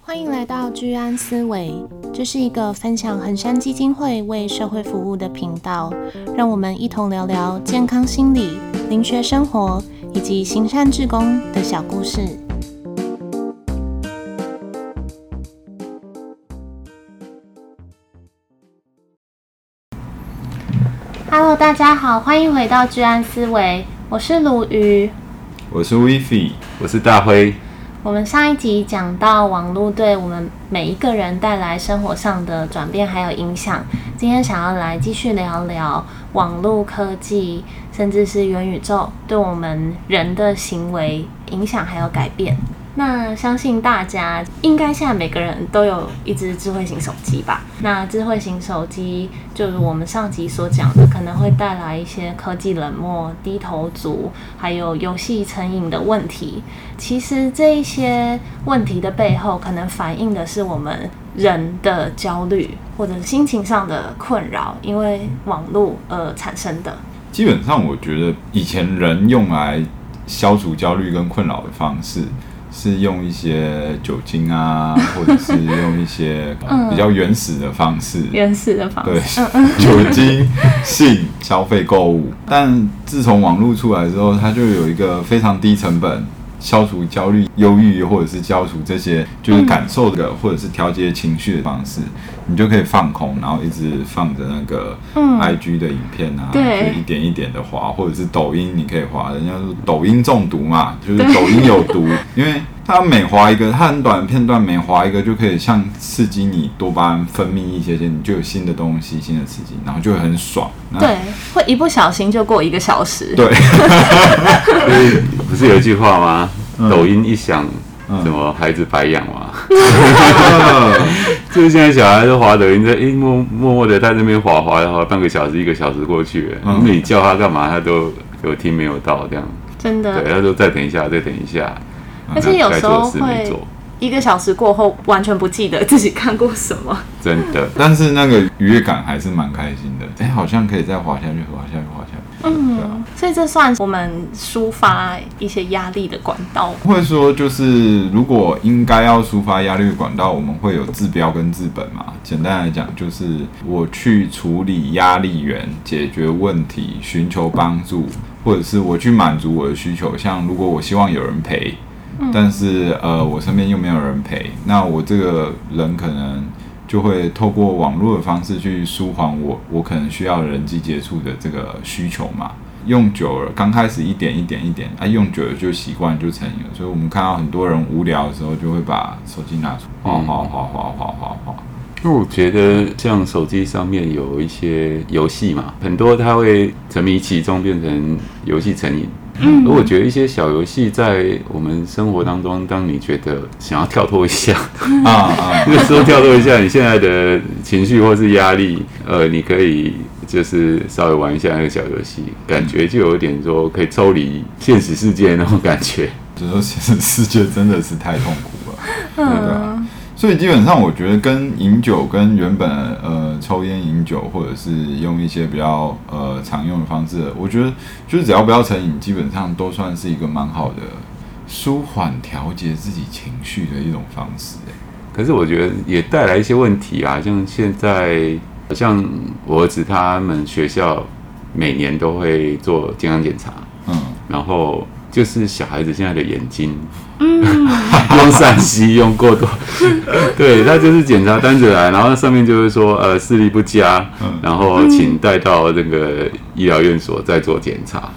欢迎来到居安思维，这是一个分享衡山基金会为社会服务的频道，让我们一同聊聊健康心理、灵学生活以及行善志工的小故事。Hello，大家好，欢迎回到居安思维，我是鲁鱼，我是 Vivi，我是大辉。我们上一集讲到网络对我们每一个人带来生活上的转变还有影响，今天想要来继续聊聊网络科技，甚至是元宇宙对我们人的行为影响还有改变。那相信大家应该现在每个人都有一只智慧型手机吧？那智慧型手机，就如我们上集所讲的，可能会带来一些科技冷漠、低头族，还有游戏成瘾的问题。其实这一些问题的背后，可能反映的是我们人的焦虑或者是心情上的困扰，因为网络而产生的。基本上，我觉得以前人用来消除焦虑跟困扰的方式。是用一些酒精啊，或者是用一些比较原始的方式，嗯、原始的方式，对，酒精性消费购物。但自从网络出来之后，它就有一个非常低成本。消除焦虑、忧郁，或者是消除这些就是感受的，嗯、或者是调节情绪的方式，你就可以放空，然后一直放着那个 IG 的影片啊，嗯、就一点一点的滑，或者是抖音，你可以滑。人家说抖音中毒嘛，就是抖音有毒，因为它每划一个，它很短的片段，每划一个就可以像刺激你多巴胺分泌一些些，你就有新的东西、新的刺激，然后就会很爽。对，会一不小心就过一个小时。对，不是有一句话吗？抖音一响，什么孩子白养嘛？就是现在小孩都滑抖音，在一默默默的在那边滑滑，然后半个小时、一个小时过去了，因为你叫他干嘛，他都有听没有到这样。真的。对，他说再等一下，再等一下。而且有时候会一个小时过后，完全不记得自己看过什么。真的，但是那个愉悦感还是蛮开心的。哎，好像可以再滑下去，滑下去，滑下去。嗯，所以这算我们抒发一些压力的管道。会说，就是如果应该要抒发压力的管道，我们会有治标跟治本嘛。简单来讲，就是我去处理压力源，解决问题，寻求帮助，或者是我去满足我的需求。像如果我希望有人陪，但是呃，我身边又没有人陪，那我这个人可能。就会透过网络的方式去舒缓我我可能需要人际接触的这个需求嘛。用久了，刚开始一点一点一点，啊，用久了就习惯就成瘾了。所以我们看到很多人无聊的时候，就会把手机拿出，滑滑滑滑滑滑滑。那我觉得像手机上面有一些游戏嘛，很多他会沉迷其中，变成游戏成瘾。嗯，而我觉得一些小游戏在我们生活当中，当你觉得想要跳脱一下啊啊，那时候跳脱一下你现在的情绪或是压力，呃，你可以就是稍微玩一下那个小游戏，感觉就有点说可以抽离现实世界那种感觉。就是说现实世界真的是太痛苦了，对吧？所以基本上，我觉得跟饮酒跟原本呃抽烟饮酒，或者是用一些比较呃常用的方式，我觉得就是只要不要成瘾，基本上都算是一个蛮好的舒缓调节自己情绪的一种方式。可是我觉得也带来一些问题啊，像现在像我儿子他们学校每年都会做健康检查，嗯，然后。就是小孩子现在的眼睛，嗯，用三 C 用过多，对，他就是检查单子来，然后上面就是说，呃，视力不佳，然后请带到那个医疗院所再做检查。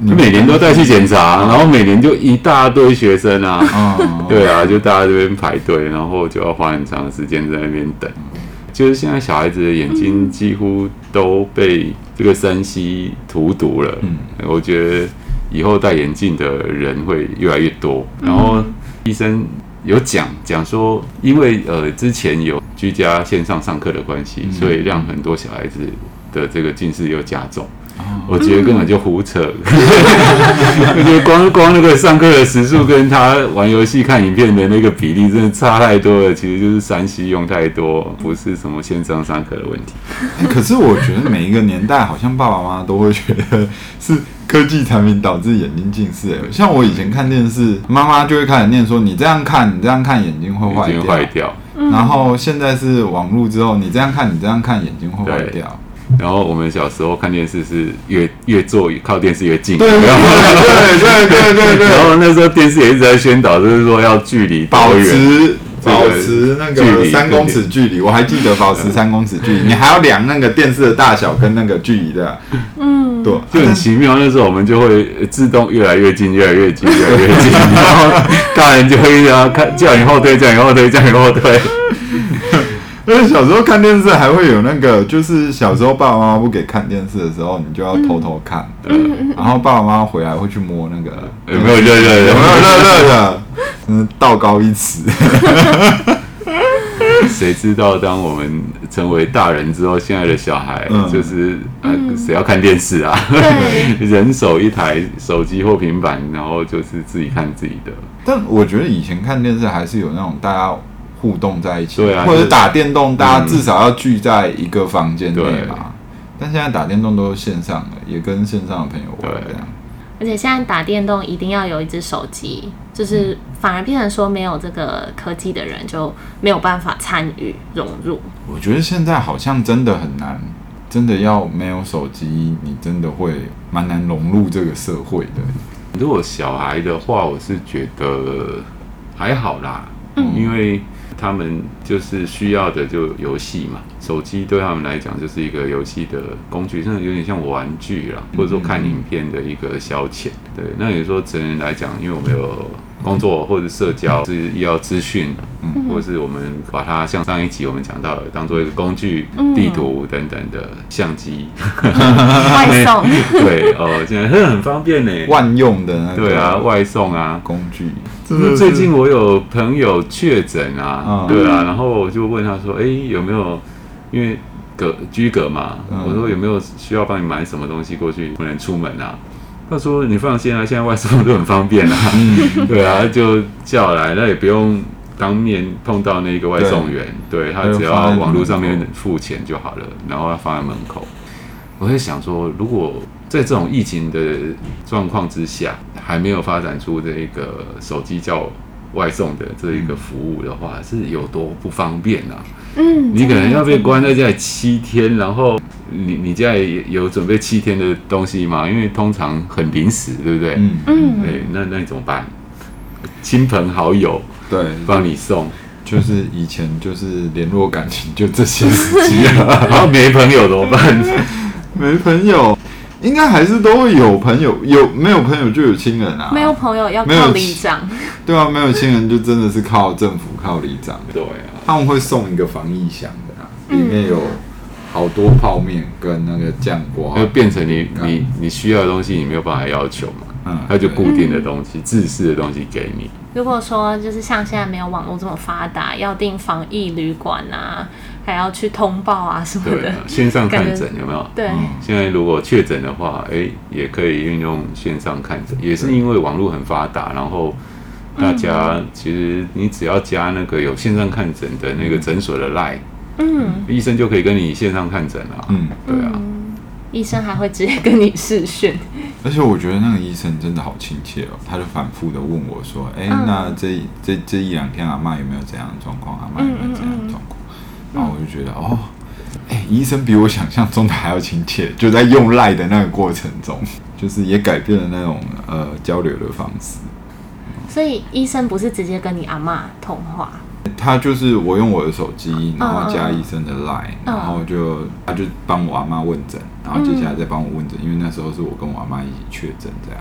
你每年都带去检查，然后每年就一大堆学生啊，对啊，就大家这边排队，然后就要花很长的时间在那边等。就是现在小孩子的眼睛几乎都被这个山西荼毒了，嗯，我觉得。以后戴眼镜的人会越来越多，然后医生有讲讲说，因为呃之前有居家线上上课的关系，所以让很多小孩子的这个近视又加重。我觉得根本就胡扯，我觉得光光那个上课的时数跟他玩游戏看影片的那个比例真的差太多了，其实就是三 C 用太多，不是什么线上上课的问题。可是我觉得每一个年代好像爸爸妈妈都会觉得是。科技产品导致眼睛近视。哎，像我以前看电视，妈妈就会开始念说：“你这样看，你这样看眼睛会坏掉。坏掉。”然后现在是网络之后，你这样看，你这样看眼睛会坏掉。然后我们小时候看电视是越越坐靠电视越近，对对对对对对。然后那时候电视也一直在宣导，就是说要距离保持保持那个三公尺距离。我还记得保持三公尺距离，你还要量那个电视的大小跟那个距离的。嗯，对，就很奇妙。那时候我们就会自动越来越近，越来越近，越来越近。然后大人就会要看叫你后退，叫你后退，叫你后退。因为小时候看电视还会有那个，就是小时候爸爸妈妈不给看电视的时候，你就要偷偷看。嗯、然后爸爸妈妈回来会去摸那个有没有热热的，有没有热热的，嗯，道高一尺。谁知道当我们成为大人之后，现在的小孩就是谁、嗯啊、要看电视啊？对 人手一台手机或平板，然后就是自己看自己的。但我觉得以前看电视还是有那种大家。互动在一起，对啊，或者打电动，大家至少要聚在一个房间内嘛。嗯、但现在打电动都是线上的，也跟线上的朋友玩这样。而且现在打电动一定要有一只手机，就是反而变成说没有这个科技的人就没有办法参与融入。我觉得现在好像真的很难，真的要没有手机，你真的会蛮难融入这个社会的。如果小孩的话，我是觉得还好啦，嗯、因为。他们就是需要的就游戏嘛，手机对他们来讲就是一个游戏的工具，甚至有点像玩具啦，或者说看影片的一个消遣。对，那你说成人来讲，因为我们有工作或者社交是要资讯，嗯，或是我们把它像上一集我们讲到的，当做一个工具，地图等等的相机，外送，对哦，现在很方便呢，万用的，对啊，外送啊。工具。最近我有朋友确诊啊，对啊，然后我就问他说：“哎，有没有因为隔居隔嘛？我说有没有需要帮你买什么东西过去，不能出门啊？”他说：“你放心啊，现在外送都很方便啊。” 对啊，就叫来，那也不用当面碰到那个外送员，对他只要网络上面付钱就好了，然后要放在门口。我在想说，如果在这种疫情的状况之下，还没有发展出这一个手机叫外送的这一个服务的话，是有多不方便啊？嗯，你可能要被关在家里七天，然后你你家里有准备七天的东西吗？因为通常很临时，对不对？嗯嗯，对，那那你怎么办？亲朋好友对帮你送，就是以前就是联络感情就这些时机了，然后没朋友怎么办？没朋友。应该还是都会有朋友，有没有朋友就有亲人啊？没有朋友要靠里长。对啊，没有亲人就真的是靠政府、靠里长。对啊，他们会送一个防疫箱的、啊，里面有好多泡面跟那个酱瓜，就变成你你你需要的东西，你没有办法要求嘛。嗯，它就固定的东西、自私的东西给你。如果说就是像现在没有网络这么发达，要订防疫旅馆啊。还要去通报啊什么的，对，线上看诊有没有？对，现在如果确诊的话，哎，也可以运用线上看诊，也是因为网络很发达，然后大家其实你只要加那个有线上看诊的那个诊所的 line，嗯，医生就可以跟你线上看诊了。嗯，对啊，医生还会直接跟你视讯，而且我觉得那个医生真的好亲切哦，他就反复的问我说，哎，那这这这一两天阿妈有没有这样的状况？阿妈有没有这样的状况？然后我就觉得哦，哎，医生比我想象中的还要亲切，就在用赖的那个过程中，就是也改变了那种呃交流的方式。所以医生不是直接跟你阿妈通话，他就是我用我的手机，然后加医生的赖，然后就他就帮我阿妈问诊，然后接下来再帮我问诊，因为那时候是我跟我阿妈一起确诊这样。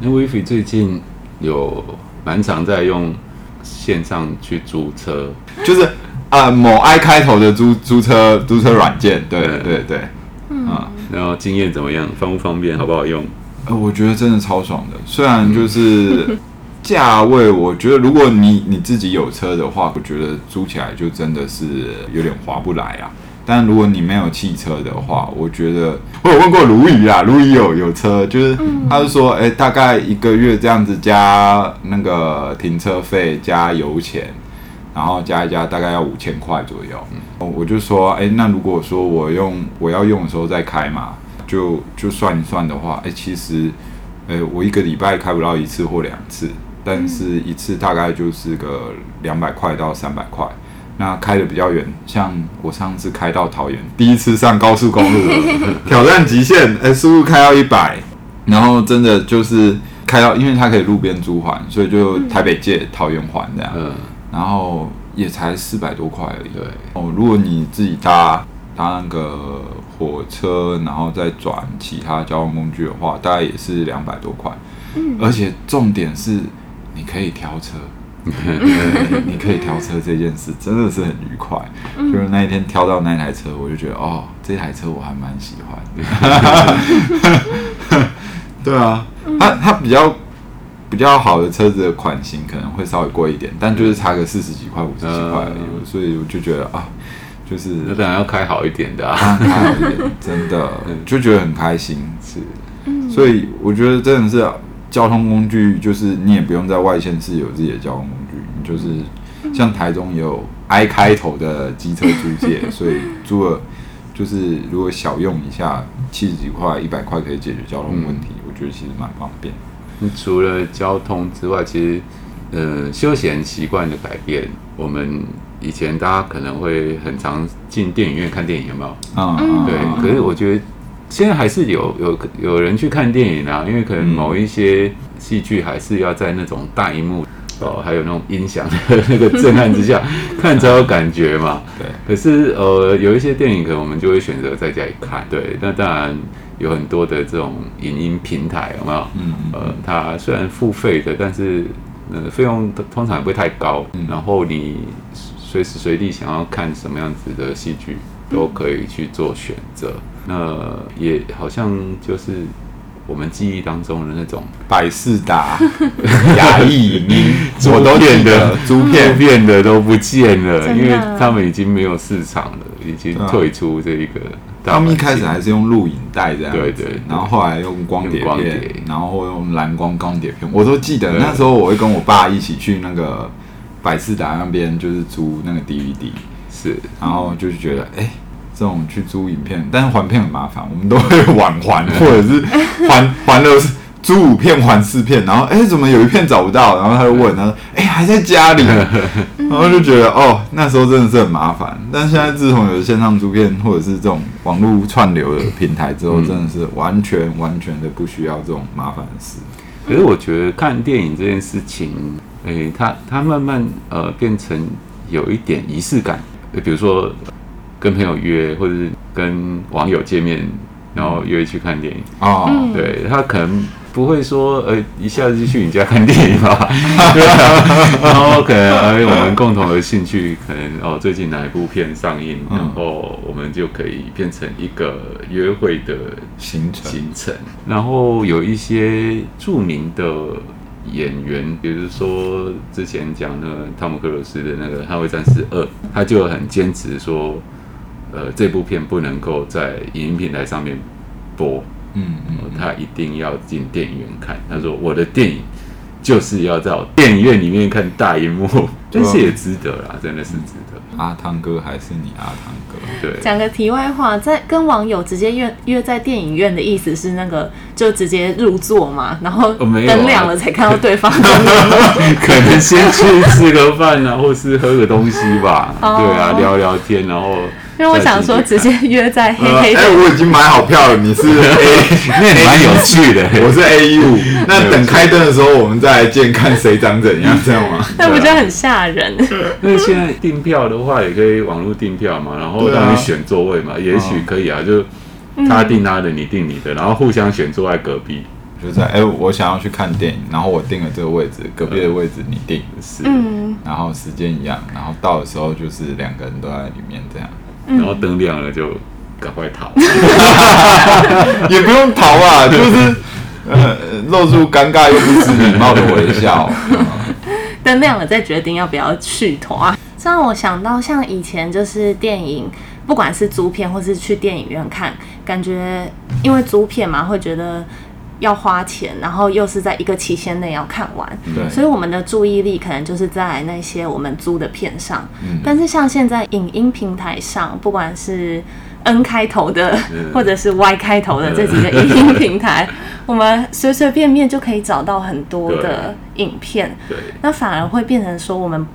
那威菲最近有蛮常在用线上去租车，就是。啊，某 I 开头的租租车租车软件，对对对，对嗯，然后经验怎么样？方不方便？好不好用？呃，我觉得真的超爽的。虽然就是 价位，我觉得如果你你自己有车的话，我觉得租起来就真的是有点划不来啊。但如果你没有汽车的话，我觉得我有问过卢姨啊，卢姨有有车，就是他就说，哎、欸，大概一个月这样子加那个停车费加油钱。然后加一加，大概要五千块左右。嗯，我就说，哎，那如果说我用我要用的时候再开嘛，就就算一算的话，哎、欸，其实，哎、欸，我一个礼拜开不到一次或两次，但是一次大概就是个两百块到三百块。那开的比较远，像我上次开到桃园，第一次上高速公路 挑战极限，哎、欸，速度开到一百，然后真的就是开到，因为它可以路边租还，所以就台北界桃园还这样，嗯，然后也才四百多块而已。对哦，如果你自己搭搭那个火车，然后再转其他交通工具的话，大概也是两百多块。嗯，而且重点是你可以挑车。你可以挑车这件事真的是很愉快，嗯、就是那一天挑到那台车，我就觉得哦，这台车我还蛮喜欢的。对啊，它它比较比较好的车子的款型可能会稍微贵一点，但就是差个四十几块、五十几块而已，嗯、所以我就觉得啊，就是那当然要开好一点的啊，开好一点，真的 就觉得很开心。是，所以我觉得真的是。交通工具就是你也不用在外县市有自己的交通工具，你就是像台中也有 I 开头的机车租借，所以租了就是如果小用一下七十几块、一百块可以解决交通问题，我觉得其实蛮方便。除了交通之外，其实呃休闲习惯的改变，我们以前大家可能会很常进电影院看电影，有没有？嗯，对。可是我觉得。现在还是有有有人去看电影啊，因为可能某一些戏剧还是要在那种大荧幕哦，还有那种音响的 那个震撼之下 看才有感觉嘛。对。可是呃，有一些电影可能我们就会选择在家里看。对。那当然有很多的这种影音平台，有没有？嗯。呃，它虽然付费的，但是呃费用通常也不会太高。然后你随时随地想要看什么样子的戏剧，都可以去做选择。那也好像就是我们记忆当中的那种百事达、亚艺影音，我都变得 租片变的都不见了，因为他们已经没有市场了，已经退出这一个。他们一开始还是用录影带这样，对对，然后后来用光碟片，然后用蓝光光碟片。我都记得那时候，我会跟我爸一起去那个百事达那边，就是租那个 DVD，是，然后就是觉得哎。欸这种去租影片，但是还片很麻烦，我们都会 晚还，或者是还还了租五片还四片，然后哎、欸，怎么有一片找不到？然后他就问，他说哎、欸，还在家里，然后就觉得哦，那时候真的是很麻烦。但现在自从有线上租片或者是这种网络串流的平台之后，真的是完全完全的不需要这种麻烦的事。可是我觉得看电影这件事情，哎、欸，它它慢慢呃变成有一点仪式感，比如说。跟朋友约，或者是跟网友见面，然后约去看电影。哦，对，他可能不会说，呃，一下子就去你家看电影吧。对啊，然后可能，呃，我们共同的兴趣，可能哦，最近哪一部片上映，然后我们就可以变成一个约会的行程。行程，然后有一些著名的。演员，比如说之前讲那个汤姆克鲁斯的那个《捍卫战士二》，他就很坚持说，呃，这部片不能够在影音平台上面播，嗯嗯，他一定要进电影院看。他说：“我的电影。”就是要在电影院里面看大荧幕，但是也值得啦，真的是值得。阿汤哥还是你阿汤哥？对。讲个题外话，在跟网友直接约约在电影院的意思是那个就直接入座嘛，然后灯亮了才看到对方。可能先去吃个饭啊，或是喝个东西吧。对啊，聊聊天，然后。因为我想说，直接约在黑黑的。哎，我已经买好票了。你是 A，那也蛮有趣的。我是 A 一五。那等开灯的时候，我们再来见，看谁长怎样，这样吗？那不觉得很吓人。那现在订票的话，也可以网络订票嘛，然后让你选座位嘛，也许可以啊。就他订他的，你订你的，然后互相选坐在隔壁。就在哎，我想要去看电影，然后我定了这个位置，隔壁的位置你定的是，嗯然后时间一样，然后到的时候就是两个人都在里面这样。然后灯亮了就赶快逃，也不用逃啊，就是呃露出尴尬又不失礼貌的微笑。灯亮了再决定要不要去团。这让我想到像以前就是电影，不管是租片或是去电影院看，感觉因为租片嘛，会觉得。要花钱，然后又是在一个期限内要看完，所以我们的注意力可能就是在那些我们租的片上。嗯、但是像现在影音平台上，不管是 N 开头的或者是 Y 开头的这几个影音平台，我们随随便便就可以找到很多的影片。那反而会变成说我们。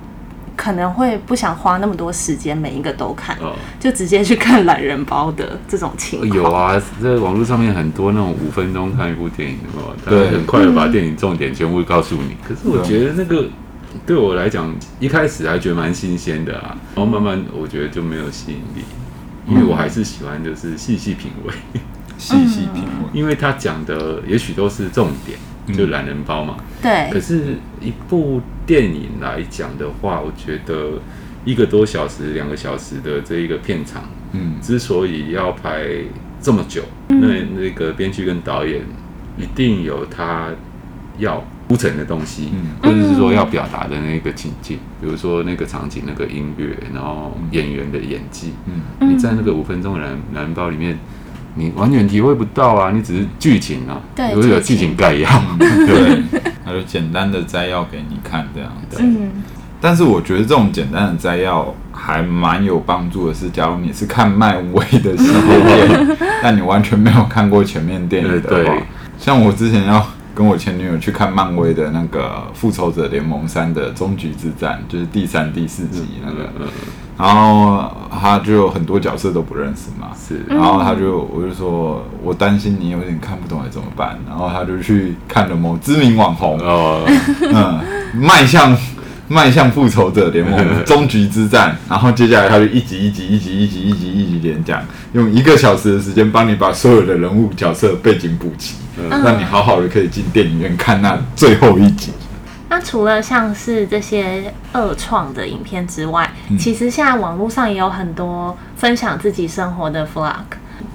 可能会不想花那么多时间每一个都看，哦、就直接去看懒人包的这种情况。有啊，在网络上面很多那种五分钟看一部电影的嘛，对，很快的把电影重点全部告诉你。嗯、可是我觉得那个对我来讲，一开始还觉得蛮新鲜的啊，然后慢慢我觉得就没有吸引力，因为我还是喜欢就是细细品味，细细品味，因为他讲的也许都是重点。就懒人包嘛，对。可是，一部电影来讲的话，我觉得一个多小时、两个小时的这一个片长，嗯，之所以要拍这么久，嗯、那那个编剧跟导演一定有他要铺陈的东西，嗯，或者是说要表达的那个情境，比如说那个场景、那个音乐，然后演员的演技，嗯，你在那个五分钟懒懒人包里面。你完全体会不到啊！你只是剧情啊，对，有剧情概要，嗯、对，他就简单的摘要给你看这样子。嗯，但是我觉得这种简单的摘要还蛮有帮助的是，假如你是看漫威的系列电影，但你完全没有看过前面电影的话，对对像我之前要跟我前女友去看漫威的那个《复仇者联盟三》的终局之战，就是第三、第四集那个。嗯嗯然后他就有很多角色都不认识嘛，是。然后他就我就说，我担心你有点看不懂，怎么办？然后他就去看了某知名网红，哦，嗯，迈向迈向复仇者联盟终局之战。然后接下来他就一集一集一集一集一集一集连讲，用一个小时的时间帮你把所有的人物角色背景补齐，让你好好的可以进电影院看那最后一集。那除了像是这些二创的影片之外，嗯、其实现在网络上也有很多分享自己生活的 vlog。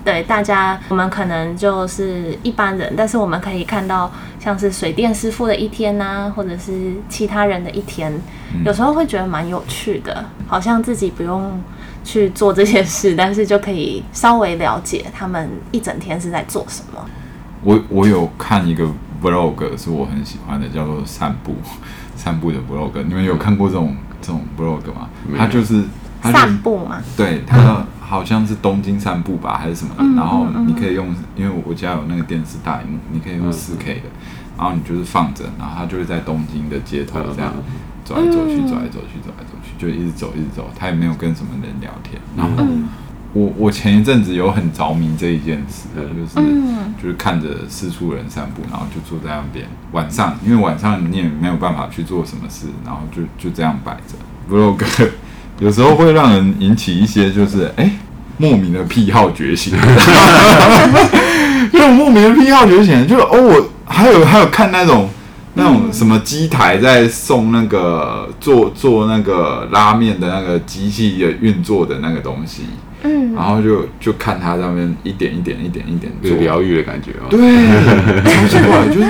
对大家，我们可能就是一般人，但是我们可以看到像是水电师傅的一天呐、啊，或者是其他人的一天，嗯、有时候会觉得蛮有趣的，好像自己不用去做这些事，但是就可以稍微了解他们一整天是在做什么。我我有看一个。Vlog 是我很喜欢的，叫做散步 散步的 vlog。你们有看过这种这种 vlog 吗？它就是散步嘛。对，它好像是东京散步吧，还是什么的？然后你可以用，因为我家有那个电视大荧幕，你可以用四 K 的。然后你就是放着，然后它就会在东京的街头这样走来走去，走来走去，走来走去，就一直走一直走。他也没有跟什么人聊天，然后。我我前一阵子有很着迷这一件事，就是就是看着四处人散步，然后就坐在那边。晚上，因为晚上你也没有办法去做什么事，然后就就这样摆着。Vlog 有时候会让人引起一些就是哎、欸、莫名的癖好觉醒，这种莫名的癖好觉醒，就哦我还有还有看那种那种什么机台在送那个做做那个拉面的那个机器的运作的那个东西。嗯，然后就就看他上面一点一点一点一点就疗愈的感觉哦。对，超奇怪，就是。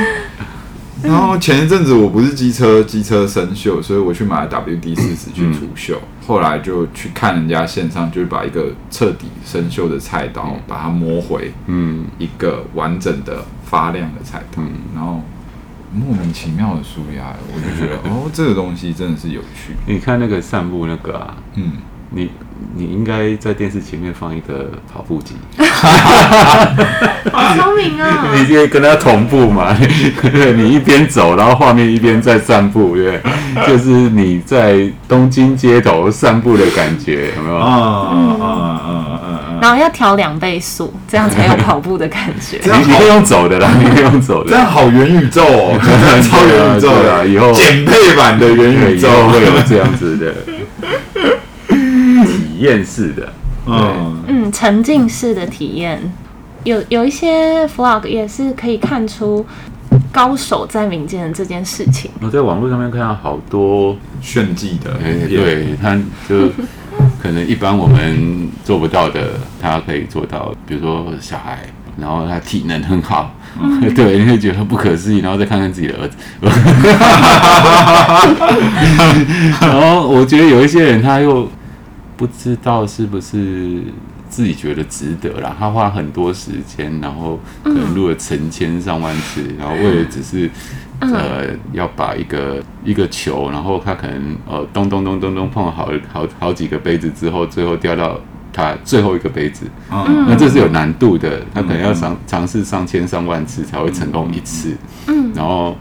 然后前一阵子我不是机车机车生锈，所以我去买了 WD 四十去除锈。嗯、后来就去看人家线上，就是把一个彻底生锈的菜刀，嗯、把它磨回，嗯，一个完整的发亮的菜刀。嗯，然后莫名其妙的舒压，我就觉得 哦，这个东西真的是有趣。你看那个散步那个啊，嗯。你你应该在电视前面放一个跑步机，好聪明啊！你就跟他同步嘛？对，你一边走，然后画面一边在散步，对，就是你在东京街头散步的感觉，有没有？嗯嗯嗯嗯嗯，然后要调两倍速，这样才有跑步的感觉。你可以用走的啦，你可以用走的，这样好元宇宙哦，超元宇宙的，以后减配版的元宇宙会有这样子的。体验式的，嗯嗯，沉浸式的体验，有有一些 vlog 也是可以看出高手在民间的这件事情。我在网络上面看到好多炫技的，欸、对，他就 可能一般我们做不到的，他可以做到。比如说小孩，然后他体能很好，嗯、对，你会觉得不可思议，然后再看看自己的儿子，然后我觉得有一些人他又。不知道是不是自己觉得值得啦？他花很多时间，然后可能录了成千上万次，嗯、然后为了只是呃要把一个一个球，然后他可能呃咚咚咚咚咚碰好好好几个杯子之后，最后掉到他最后一个杯子。嗯，那这是有难度的，他可能要尝尝试上千上万次才会成功一次。嗯，然后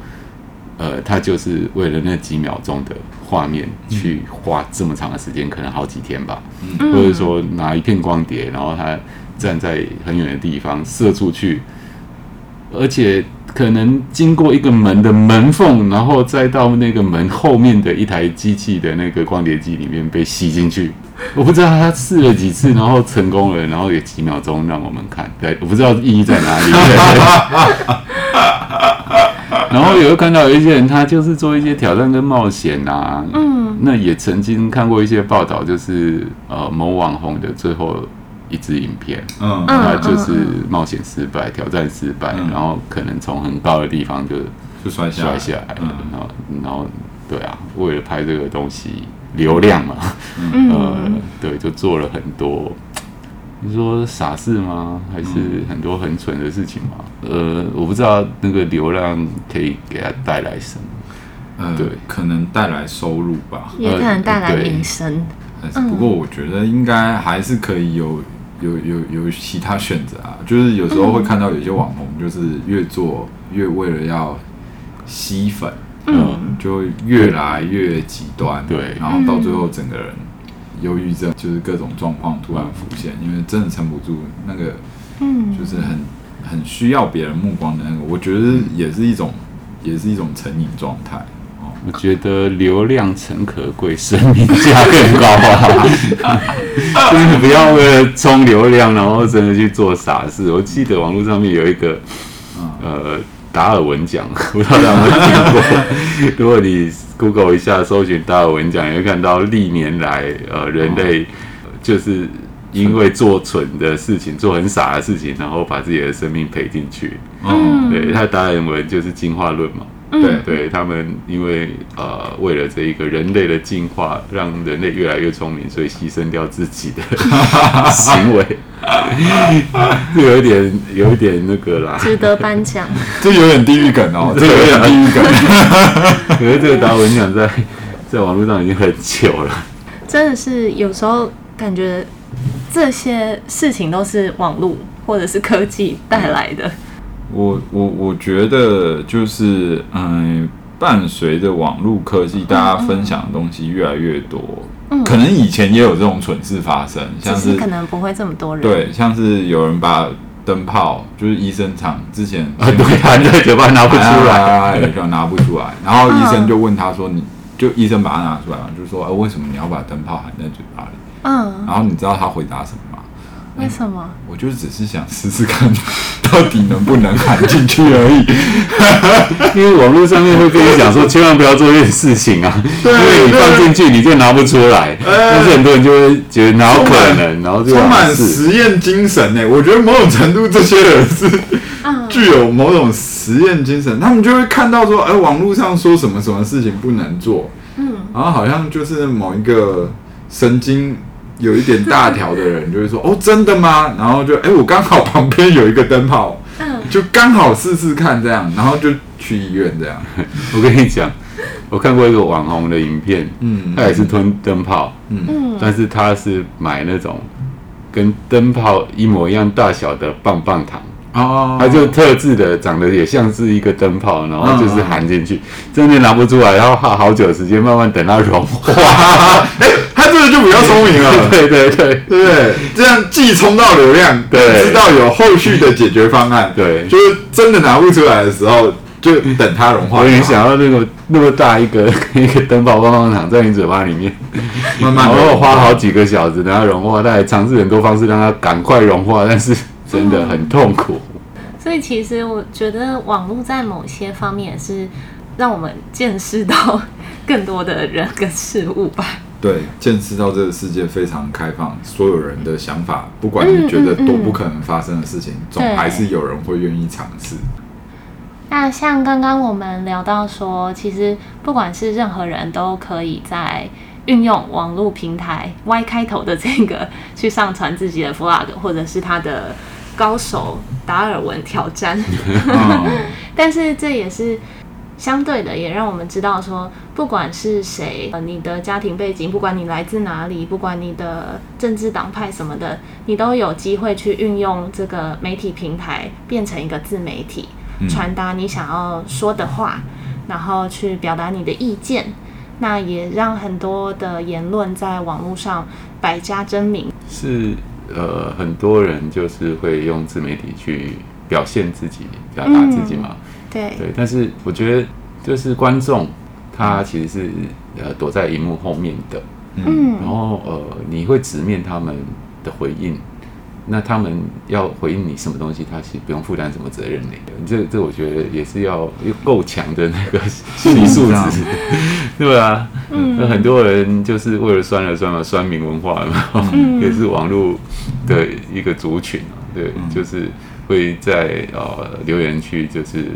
呃，他就是为了那几秒钟的画面去花这么长的时间，可能好几天吧。嗯，或者说拿一片光碟，然后他站在很远的地方射出去，而且。可能经过一个门的门缝，然后再到那个门后面的一台机器的那个光碟机里面被吸进去。我不知道他试了几次，然后成功了，然后有几秒钟让我们看。对，我不知道意义在哪里。然后也会看到有一些人，他就是做一些挑战跟冒险啊。嗯，那也曾经看过一些报道，就是呃某网红的最后。一支影片，嗯，他就是冒险失败、挑战失败，然后可能从很高的地方就就摔下摔下来，然后然后对啊，为了拍这个东西流量嘛，呃，对，就做了很多，你说傻事吗？还是很多很蠢的事情吗？呃，我不知道那个流量可以给他带来什么，呃，对，可能带来收入吧，也可能带来名声。不过我觉得应该还是可以有。有有有其他选择啊，就是有时候会看到有些网红，就是越做越为了要吸粉，嗯，就越来越极端，对，然后到最后整个人忧郁症，就是各种状况突然浮现，因为真的撑不住那个，嗯，就是很很需要别人目光的那个，我觉得也是一种，也是一种成瘾状态。我觉得流量诚可贵，生命价更高啊！真 的不要为了冲流量，然后真的去做傻事。我记得网络上面有一个呃达尔文奖，不知道大家有没有听过？如果你 Google 一下，搜寻达尔文奖，也会看到历年来呃人类就是因为做蠢的事情，做很傻的事情，然后把自己的生命赔进去。嗯，对，他达尔文就是进化论嘛。对对，他们因为呃，为了这一个人类的进化，让人类越来越聪明，所以牺牲掉自己的 行为，这有一点有一点那个啦，值得颁奖。这有点地狱梗哦，这有点地狱梗。可是这个达尔文奖在在网络上已经很久了，真的是有时候感觉这些事情都是网络或者是科技带来的。我我我觉得就是嗯，伴随着网络科技，大家分享的东西越来越多，嗯，可能以前也有这种蠢事发生，像是，是可能不会这么多人，对，像是有人把灯泡，就是医生厂之前，啊，对，含在嘴巴拿不出来，就拿不出来，然后医生就问他说：“你就医生把它拿出来嘛？”就说：“呃，为什么你要把灯泡含在嘴巴里？”嗯，然后你知道他回答什么？为什么？我就只是想试试看，到底能不能含进去而已。因为网络上面会跟你讲说，千万不要做这件事情啊，因为你放进去你就拿不出来。但是很多人就会觉得哪有可能，然后就充满实验精神呢。我觉得某种程度这些人是具有某种实验精神，他们就会看到说，哎，网络上说什么什么事情不能做，嗯，然后好像就是某一个神经。有一点大条的人就会说：“哦，真的吗？”然后就：“哎，我刚好旁边有一个灯泡，就刚好试试看这样。”然后就去医院这样。我跟你讲，我看过一个网红的影片，嗯，他也是吞灯泡，嗯，但是他是买那种跟灯泡一模一样大小的棒棒糖。哦，他就特制的，长得也像是一个灯泡，然后就是含进去，真的拿不出来，然后花好久时间，慢慢等它融化。这就比较聪明 了，对对对对，这样既冲到流量，对，知道有后续的解决方案，对，就是真的拿不出来的时候，就等它融化。我也想要那个那么大一个 一个灯泡棒棒糖在你嘴巴里面，慢慢，然后花好几个小时等它融化，他还尝试很多方式让它赶快融化，但是真的很痛苦。所以其实我觉得网络在某些方面也是让我们见识到更多的人跟事物吧。对，见识到这个世界非常开放，所有人的想法，不管你觉得多不可能发生的事情，嗯嗯嗯、总还是有人会愿意尝试。那像刚刚我们聊到说，其实不管是任何人都可以在运用网络平台 Y 开头的这个去上传自己的 Vlog，或者是他的。高手达尔文挑战，但是这也是相对的，也让我们知道说，不管是谁，呃，你的家庭背景，不管你来自哪里，不管你的政治党派什么的，你都有机会去运用这个媒体平台，变成一个自媒体，传达你想要说的话，然后去表达你的意见。那也让很多的言论在网络上百家争鸣。是，呃，很多人就是会用自媒体去表现自己，表达自己嘛。嗯对对，但是我觉得就是观众他其实是呃躲在荧幕后面的，嗯，然后呃你会直面他们的回应，那他们要回应你什么东西，他其实不用负担什么责任的。这这我觉得也是要够强的那个 心理素质，对啊？嗯，那很多人就是为了酸了酸了酸民文化嘛，嗯，也是网络的一个族群，对，就是会在呃留言区就是。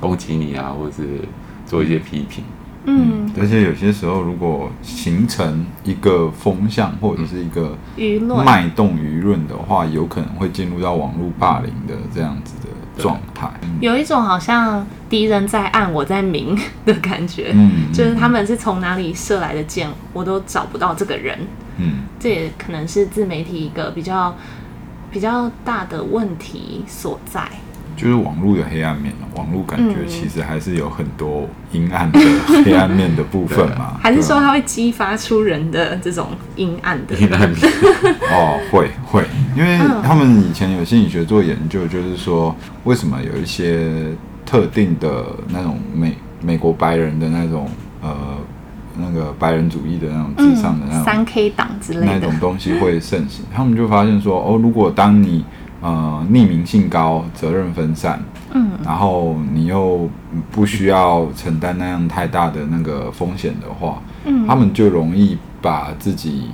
攻击你啊，或者是做一些批评，嗯，而且有些时候，如果形成一个风向或者是一个舆论。脉动舆论的话，有可能会进入到网络霸凌的这样子的状态。有一种好像敌人在暗，我在明 的感觉，嗯，就是他们是从哪里射来的箭，我都找不到这个人，嗯，这也可能是自媒体一个比较比较大的问题所在。就是网络的黑暗面，网络感觉其实还是有很多阴暗的黑暗面的部分嘛。还是说它会激发出人的这种阴暗的阴暗面？哦，会会，因为他们以前有心理学做研究，就是说为什么有一些特定的那种美美国白人的那种呃那个白人主义的那种至上的那种三 K 党之类的那种东西会盛行，他们就发现说哦，如果当你呃，匿名性高，责任分散，嗯，然后你又不需要承担那样太大的那个风险的话，嗯，他们就容易把自己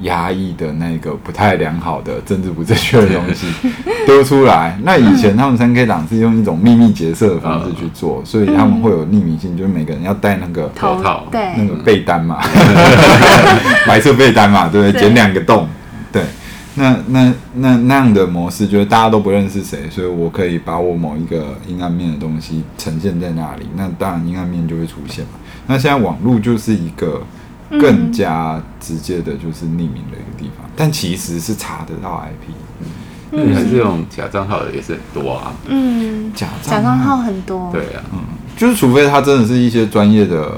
压抑的那个不太良好的政治不正确的东西 丢出来。那以前他们三 K 党是用一种秘密结社的方式去做，所以他们会有匿名性，就是每个人要戴那个头套，对，那个被单嘛，白色被单嘛，对不对？剪两个洞，对。那那那那样的模式，就是大家都不认识谁，所以我可以把我某一个阴暗面的东西呈现在那里，那当然阴暗面就会出现嘛。那现在网络就是一个更加直接的，就是匿名的一个地方，嗯、但其实是查得到 IP，嗯，还是这种假账号的也是很多啊，嗯，假假账号很多，对啊，嗯，就是除非他真的是一些专业的，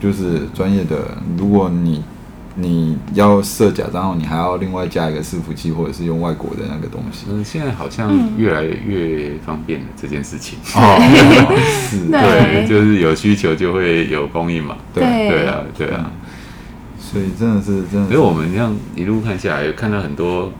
就是专业的，如果你。你要设假账号，你还要另外加一个伺服器，或者是用外国的那个东西。嗯，现在好像越来越方便了这件事情。哦，是，对，就是有需求就会有供应嘛。对，对啊，对啊。所以真的是真的。所以我们这样一路看下来，有看到很多。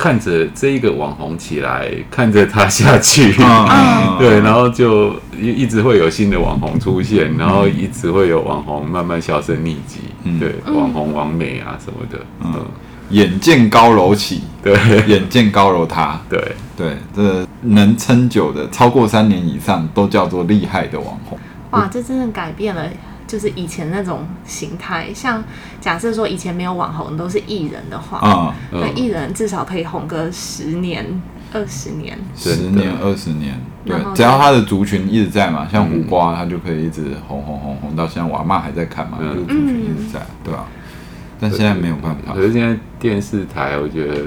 看着这一个网红起来，看着他下去，嗯、对，然后就一一直会有新的网红出现，然后一直会有网红慢慢销声匿迹，嗯、对，网红网美啊什么的，嗯，嗯。眼见高楼起，对，眼见高楼塌，对。对，这能撑久的超过三年以上都叫做厉害的网红，哇，这真的改变了。就是以前那种形态，像假设说以前没有网红，都是艺人的话，啊，那艺人至少可以红个十年、二十年，十年、二十年，对，只要他的族群一直在嘛，像胡瓜，他就可以一直红红红红到现在，我阿嬷还在看嘛，就族群一直在，对吧？但现在没有办法，可是现在电视台，我觉得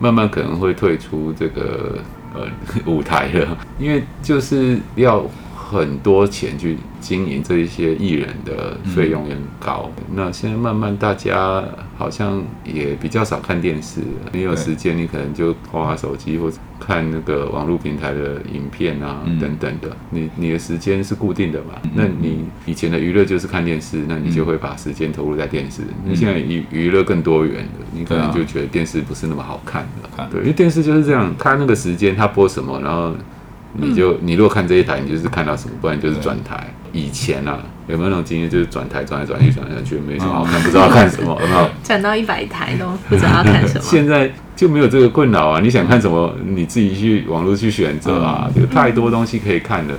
慢慢可能会退出这个呃舞台了，因为就是要。很多钱去经营这一些艺人的费用也很高。嗯、那现在慢慢大家好像也比较少看电视，你有时间你可能就滑滑手机或者看那个网络平台的影片啊、嗯、等等的。你你的时间是固定的嘛？嗯、那你以前的娱乐就是看电视，那你就会把时间投入在电视。那、嗯、现在娱娱乐更多元的，你可能就觉得电视不是那么好看的。对，因为电视就是这样，看那个时间它播什么，然后。你就你如果看这一台，你就是看到什么，不然就是转台。以前啊，有没有那种经验，就是转台转来转去转来转去，没什么好看，不知道看什么，有没有？转到一百台都 不知道要看什么。现在就没有这个困扰啊！你想看什么，你自己去网络去选择啊，有太多东西可以看了。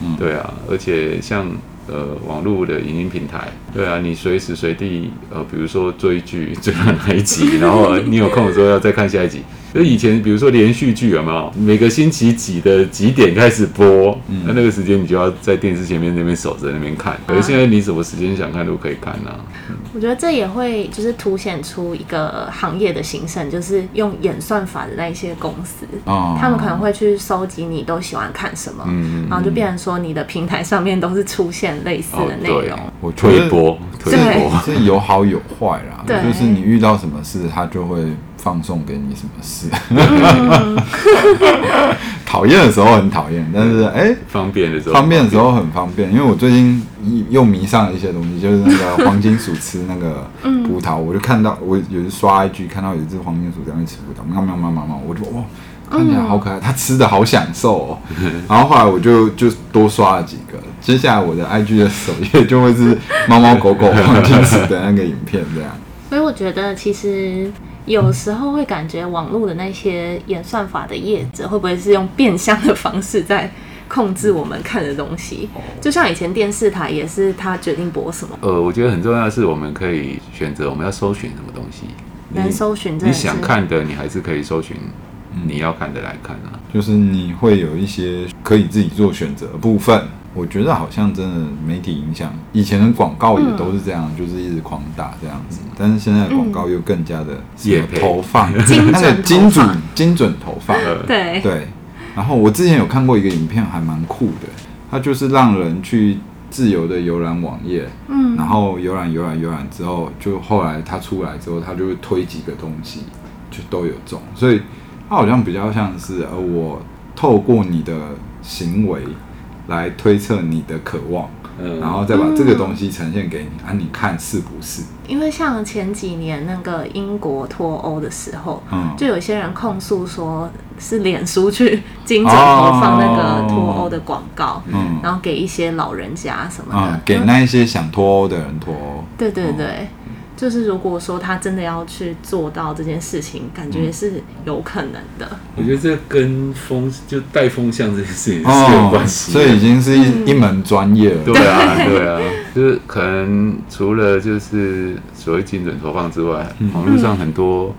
嗯，对啊，而且像呃网络的影音平台，对啊，你随时随地呃，比如说追剧 追到哪一集，然后你有空的时候要再看下一集。就以以前比如说连续剧有没有？每个星期几的几点开始播？嗯、那那个时间你就要在电视前面那边守着那边看。可是现在你什么时间想看都可以看呐、啊。我觉得这也会就是凸显出一个行业的兴盛，就是用演算法的那一些公司，哦、他们可能会去收集你都喜欢看什么，嗯、然后就变成说你的平台上面都是出现类似的内容。哦、我推播，这有好有坏啦。就是你遇到什么事，他就会。放送给你什么事？讨厌的时候很讨厌，但是哎，欸、方便的时候方便的时候很方便。因为我最近又迷上了一些东西，就是那个 黄金鼠吃那个葡萄，我就看到我有时刷 IG 看到有一只黄金鼠在那吃葡萄，喵喵喵喵喵，我就哇，看起来好可爱，它吃的好享受哦。然后后来我就就多刷了几个，接下来我的 IG 的首页就会是猫猫狗狗黄金时的那个影片这样。所以我觉得其实。有时候会感觉网络的那些演算法的业者会不会是用变相的方式在控制我们看的东西？就像以前电视台也是他决定播什么。呃，我觉得很重要的是我们可以选择我们要搜寻什么东西。能搜寻你想看的，你还是可以搜寻你要看的来看啊。就是你会有一些可以自己做选择的部分。我觉得好像真的媒体影响，以前的广告也都是这样，嗯、就是一直狂打这样子。但是现在的广告又更加的投放，那个精准精准投放。对对。然后我之前有看过一个影片，还蛮酷的。它就是让人去自由的游览网页，嗯，然后游览游览游览之后，就后来它出来之后，它就会推几个东西，就都有中。所以它好像比较像是，呃，我透过你的行为。来推测你的渴望，嗯，然后再把这个东西呈现给你，嗯、啊，你看是不是？因为像前几年那个英国脱欧的时候，嗯，就有些人控诉说是脸书去精准投放那个脱欧的广告，嗯，然后给一些老人家什么的，嗯、给那一些想脱欧的人脱欧，对对对。嗯就是如果说他真的要去做到这件事情，感觉是有可能的。我觉得这跟风就带风向这件事情是有关系，所以已经是一、嗯、一门专业了。对啊，对啊，就是可能除了就是所谓精准投放之外，网络上很多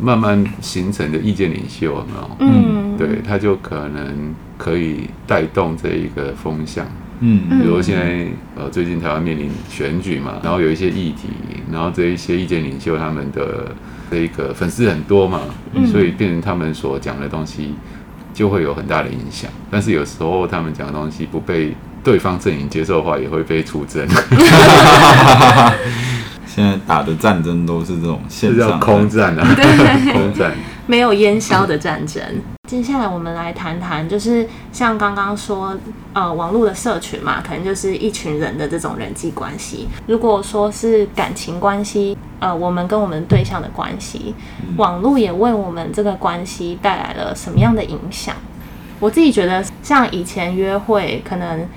慢慢形成的意见领袖有没有？嗯，对，他就可能可以带动这一个风向。嗯，比如现在呃，最近台湾面临选举嘛，然后有一些议题，然后这一些意见领袖他们的这一个粉丝很多嘛，嗯、所以变成他们所讲的东西就会有很大的影响。但是有时候他们讲的东西不被对方阵营接受的话，也会被出征。现在打的战争都是这种线上空战啊，空战，没有烟消的战争。接下来我们来谈谈，就是像刚刚说，呃，网络的社群嘛，可能就是一群人的这种人际关系。如果说是感情关系，呃，我们跟我们对象的关系，网络也为我们这个关系带来了什么样的影响？我自己觉得，像以前约会，可能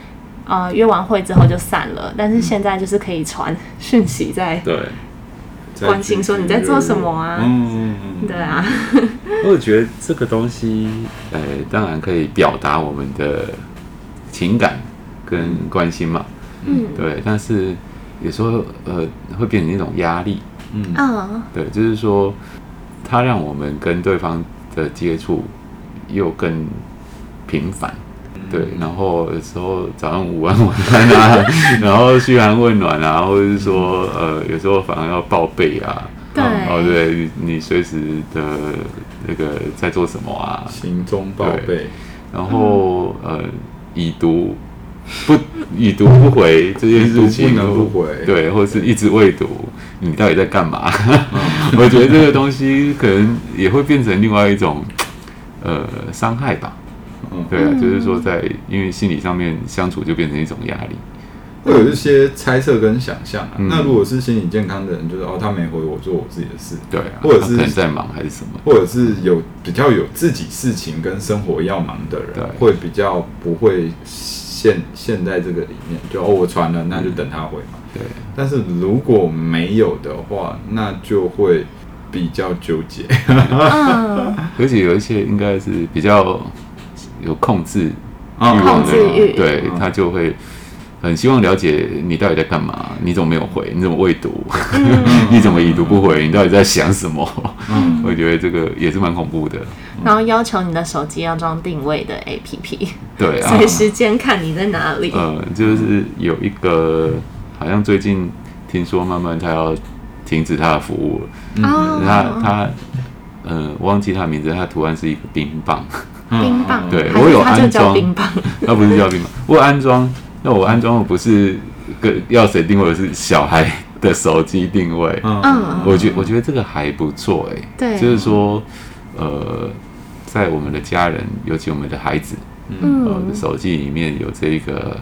呃约完会之后就散了，但是现在就是可以传讯息在对。关心说你在做什么啊？嗯，对啊。我觉得这个东西，呃，当然可以表达我们的情感跟关心嘛。嗯，对。但是有时候，呃，会变成一种压力。嗯，对，就是说，它让我们跟对方的接触又更频繁。对，然后有时候早上午安晚安啊，然后嘘寒问暖啊，或者是说呃，有时候反而要报备啊，对，哦对，你随时的那个在做什么啊？行踪报备，然后呃，已读不已读不回这件事情不能不回，对，或者是一直未读，你到底在干嘛？我觉得这个东西可能也会变成另外一种呃伤害吧。对啊，就是说，在因为心理上面相处就变成一种压力，会有一些猜测跟想象啊。那如果是心理健康的人，就是哦，他没回我，做我自己的事，对啊，或者是在忙还是什么，或者是有比较有自己事情跟生活要忙的人，会比较不会陷陷在这个里面。就哦，我传了，那就等他回嘛。对，但是如果没有的话，那就会比较纠结。而且有一些应该是比较。有控制欲望的人，对他就会很希望了解你到底在干嘛，你怎么没有回？你怎么未读？你怎么已读不回？你到底在想什么？嗯，我觉得这个也是蛮恐怖的。然后要求你的手机要装定位的 APP，对啊，随时监看你在哪里。嗯，就是有一个好像最近听说慢慢他要停止他的服务了。嗯，他他呃忘记他的名字，他图案是一个冰棒。冰棒，对我有安装冰棒，那不是叫冰棒，我有安装。那我安装的不是跟要谁定位，是小孩 的手机定位。嗯，我觉我觉得这个还不错哎。对，就是说，呃，在我们的家人，尤其我们的孩子，嗯，呃，手机里面有这个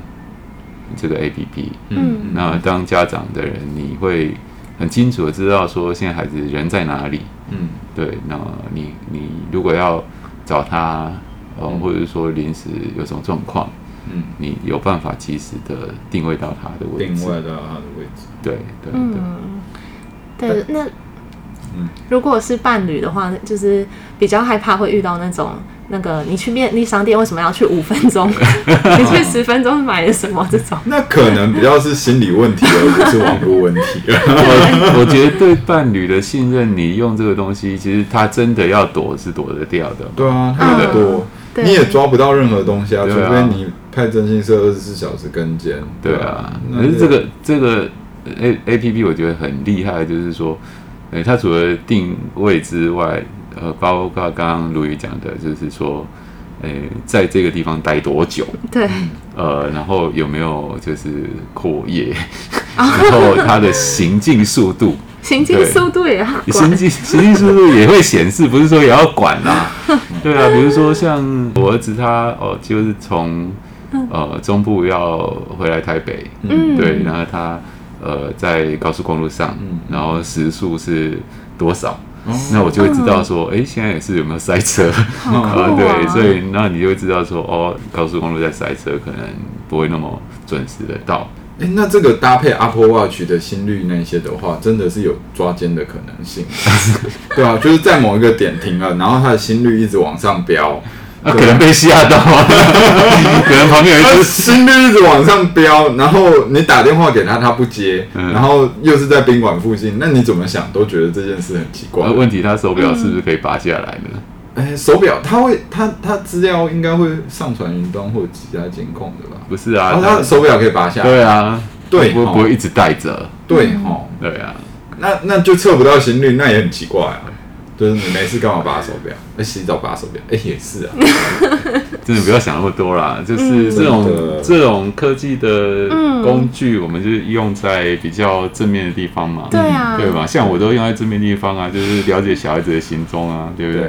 这个 APP。嗯，那当家长的人，你会很清楚的知道说，现在孩子人在哪里。嗯，对，那你你如果要找他，呃，或者说临时有什么状况。嗯，你有办法及时的定位到他的位置，定位到他的位置，对对对，嗯、对，那嗯，如果是伴侣的话，就是比较害怕会遇到那种那个，你去便利商店为什么要去五分钟？你去十分钟买了什么？这种那可能比较是心理问题，而不是网络问题。我我觉得对伴侣的信任，你用这个东西，其实他真的要躲是躲得掉的。对啊，他得躲，你也抓不到任何东西啊，除非你。派征信社二十四小时跟监，对啊。可是这个这个 A A P P 我觉得很厉害，就是说，哎，它除了定位之外，呃，包括刚刚鲁豫讲的，就是说，哎，在这个地方待多久？对。呃，然后有没有就是过夜？然后它的行进速度，行进速度也要行进行进速度也会显示，不是说也要管啦。对啊，比如说像我儿子他哦，就是从。呃，中部要回来台北，嗯，对，然后他呃在高速公路上，嗯，然后时速是多少？嗯、那我就会知道说，哎、嗯，现在也是有没有塞车？啊、呃，对，所以那你就会知道说，哦，高速公路在塞车，可能不会那么准时的到。哎，那这个搭配 Apple Watch 的心率那些的话，真的是有抓奸的可能性，对啊，就是在某一个点停了，然后他的心率一直往上飙。那可能被吓到，可能旁边有一只心率一直往上飙，然后你打电话给他，他不接，然后又是在宾馆附近，那你怎么想都觉得这件事很奇怪。那问题他手表是不是可以拔下来呢？哎，手表他会，他他资料应该会上传云端或者其他监控的吧？不是啊，他手表可以拔下来。对啊，对，不会不会一直戴着。对哦，对啊，那那就测不到心率，那也很奇怪啊。就是你没事干嘛拔手表？哎，洗澡拔手表？哎，也是啊。真的不要想那么多啦，就是这种、嗯、这种科技的工具，我们就用在比较正面的地方嘛。对啊，对吧？像我都用在正面地方啊，就是了解小孩子的行踪啊，对不对？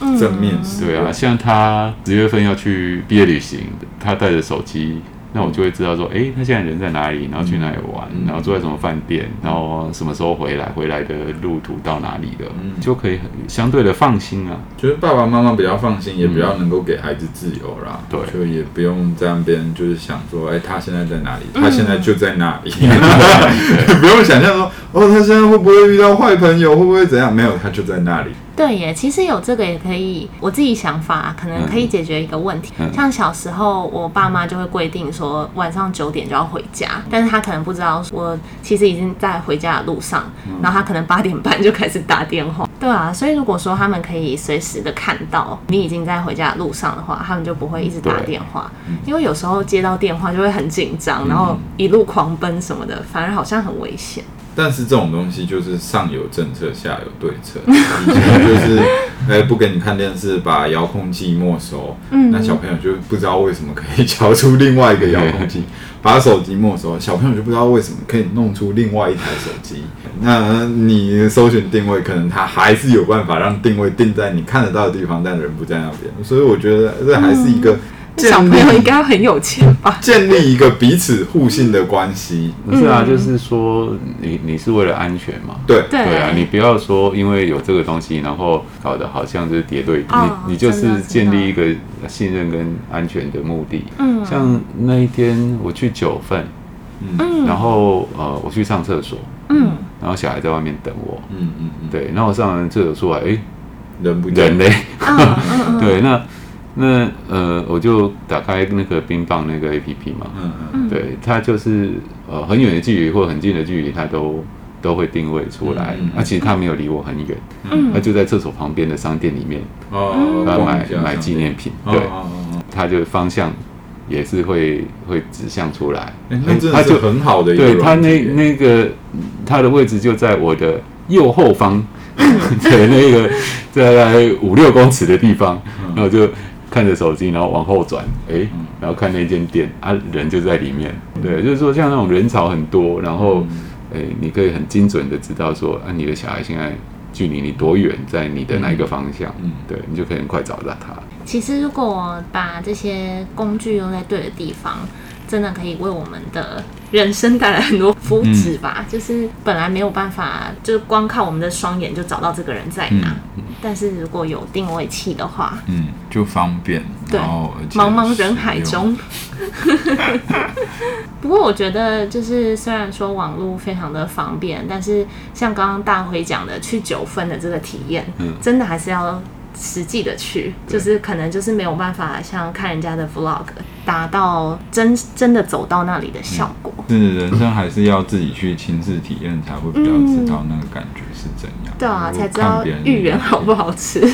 对正面对啊，像他十月份要去毕业旅行，他带着手机。那我就会知道说，哎、欸，他现在人在哪里，然后去哪里玩，嗯、然后住在什么饭店，嗯、然后什么时候回来，回来的路途到哪里的，嗯、就可以很相对的放心啊。就是爸爸妈妈比较放心，也比较能够给孩子自由啦。对、嗯，就也不用在那边就是想说，哎、欸，他现在在哪里？嗯、他现在就在那里，不用想象说，哦，他现在会不会遇到坏朋友，会不会怎样？没有，他就在那里。对耶，其实有这个也可以，我自己想法可能可以解决一个问题。嗯、像小时候，我爸妈就会规定说晚上九点就要回家，但是他可能不知道我其实已经在回家的路上，嗯、然后他可能八点半就开始打电话。对啊，所以如果说他们可以随时的看到你已经在回家的路上的话，他们就不会一直打电话，嗯、因为有时候接到电话就会很紧张，然后一路狂奔什么的，反而好像很危险。但是这种东西就是上有政策，下有对策。以前就是，哎、欸，不给你看电视，把遥控器没收。嗯，那小朋友就不知道为什么可以调出另外一个遥控器，把手机没收。小朋友就不知道为什么可以弄出另外一台手机。那你搜寻定位，可能他还是有办法让定位定在你看得到的地方，但人不在那边。所以我觉得这还是一个。小朋友应该很有钱吧？建立一个彼此互信的关系，不是啊？就是说，你你是为了安全嘛？对对啊！你不要说因为有这个东西，然后搞得好像就是谍对，你你就是建立一个信任跟安全的目的。嗯，像那一天我去九份，嗯，然后呃我去上厕所，嗯，然后小孩在外面等我，嗯嗯嗯，对，然后我上完厕所出来，哎，人不人嘞？对，那。那呃，我就打开那个冰棒那个 APP 嘛，嗯嗯，对，它就是呃很远的距离或很近的距离，它都都会定位出来。那嗯、啊，其实它没有离我很远，嗯，它就在厕所旁边的商店里面，哦，买买纪念品，对，它就方向也是会会指向出来，它就很好的对，它那那个它的位置就在我的右后方，对，那个在五六公尺的地方，然后就。看着手机，然后往后转，哎，然后看那间店啊，人就在里面。对，就是说像那种人潮很多，然后，哎，你可以很精准的知道说，啊，你的小孩现在距离你多远，在你的哪一个方向，嗯，对，你就可以很快找到他。其实，如果把这些工具用在对的地方。真的可以为我们的人生带来很多福祉吧？嗯、就是本来没有办法，就是光靠我们的双眼就找到这个人在哪。嗯、但是如果有定位器的话，嗯，就方便。对，茫茫人海中。不过我觉得，就是虽然说网络非常的方便，但是像刚刚大辉讲的去九份的这个体验，嗯，真的还是要。实际的去，就是可能就是没有办法像看人家的 vlog 达到真真的走到那里的效果。是人生还是要自己去亲自体验，才会比较知道那个感觉是怎样。对啊，才知道芋圆 好不好吃。对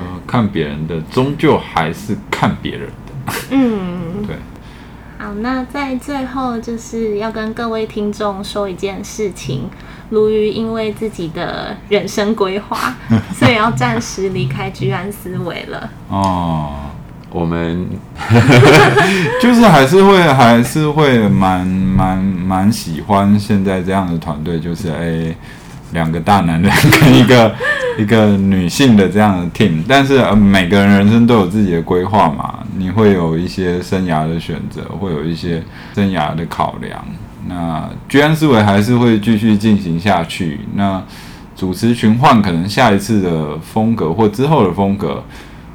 啊，看别人的，终究还是看别人的。嗯，对。好，那在最后就是要跟各位听众说一件事情。鲈鱼因为自己的人生规划，所以要暂时离开居安思危了。哦，我们 就是还是会还是会蛮蛮蛮喜欢现在这样的团队，就是哎，两个大男人跟一个 一个女性的这样的 team，但是呃每个人人生都有自己的规划嘛，你会有一些生涯的选择，会有一些生涯的考量。那居安思维还是会继续进行下去。那主持群换可能下一次的风格或之后的风格，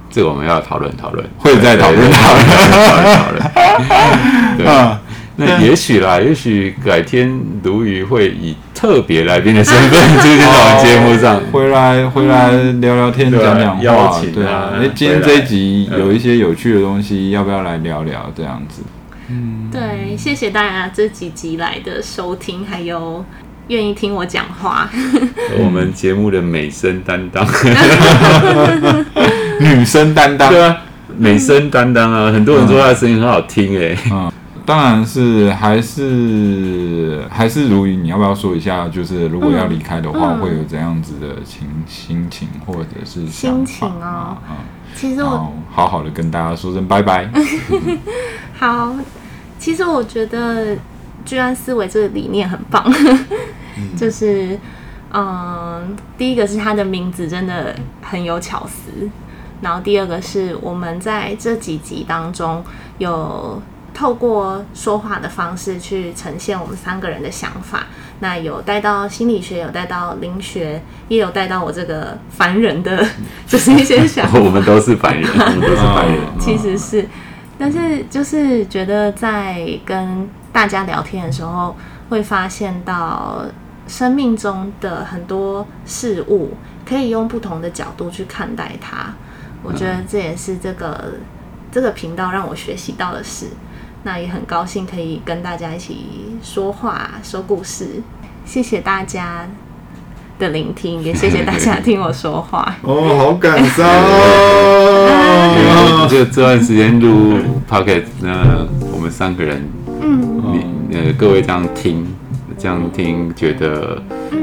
这个我们要讨论讨论，会再讨论讨论讨论。对啊，那也许啦，也许改天鲈鱼会以特别来宾的身份出现在我们节目上，回来回来聊聊天，讲讲话。对啊，那，今天这一集有一些有趣的东西，要不要来聊聊这样子？嗯，对，谢谢大家这几集来的收听，还有愿意听我讲话。我们节目的美声担当，女生担当，对啊，美声担当啊，很多人说他的声音很好听哎。嗯，当然是还是还是鲈鱼，你要不要说一下？就是如果要离开的话，会有怎样子的情心情或者是心情哦？嗯，其实我好好的跟大家说声拜拜。好。其实我觉得居安思危这个理念很棒，就是嗯，第一个是他的名字真的很有巧思，然后第二个是我们在这几集当中有透过说话的方式去呈现我们三个人的想法，那有带到心理学，有带到灵学，也有带到我这个凡人的，就是一些想法。我们都是凡人，我们都是凡人，其实是。但是就是觉得在跟大家聊天的时候，会发现到生命中的很多事物，可以用不同的角度去看待它。我觉得这也是这个这个频道让我学习到的事。那也很高兴可以跟大家一起说话、说故事。谢谢大家的聆听，也谢谢大家听我说话。哦，好感伤哦！就这段时间录 Pocket，那，我们三个人，嗯，你呃各位这样听，这样听，觉得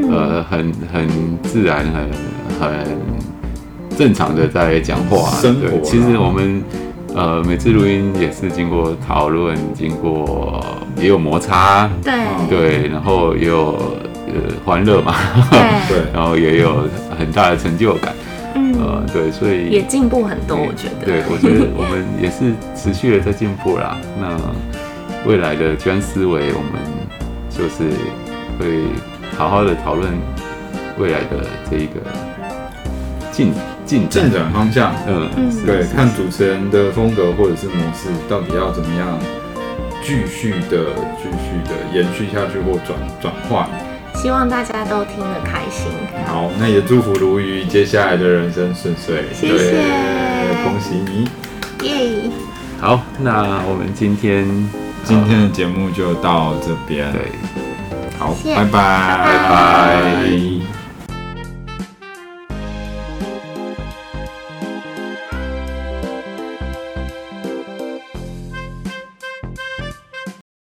呃很很自然，很很正常的在讲话。生活，其实我们呃每次录音也是经过讨论，经过也有摩擦，对。对，然后也有。呃，欢乐嘛，对，然后也有很大的成就感，嗯，呃，对，所以也进步很多，我觉得，对，我觉得我们也是持续的在进步啦。那未来的居安思维，我们就是会好好的讨论未来的这一个进进进展方向，嗯，对，看主持人的风格或者是模式，到底要怎么样继续的继续的延续下去或转转换。希望大家都听得开心。好，那也祝福鲈鱼接下来的人生顺遂。谢谢。恭喜你！耶！好，那我们今天今天的节目就到这边。对，好，拜拜拜拜。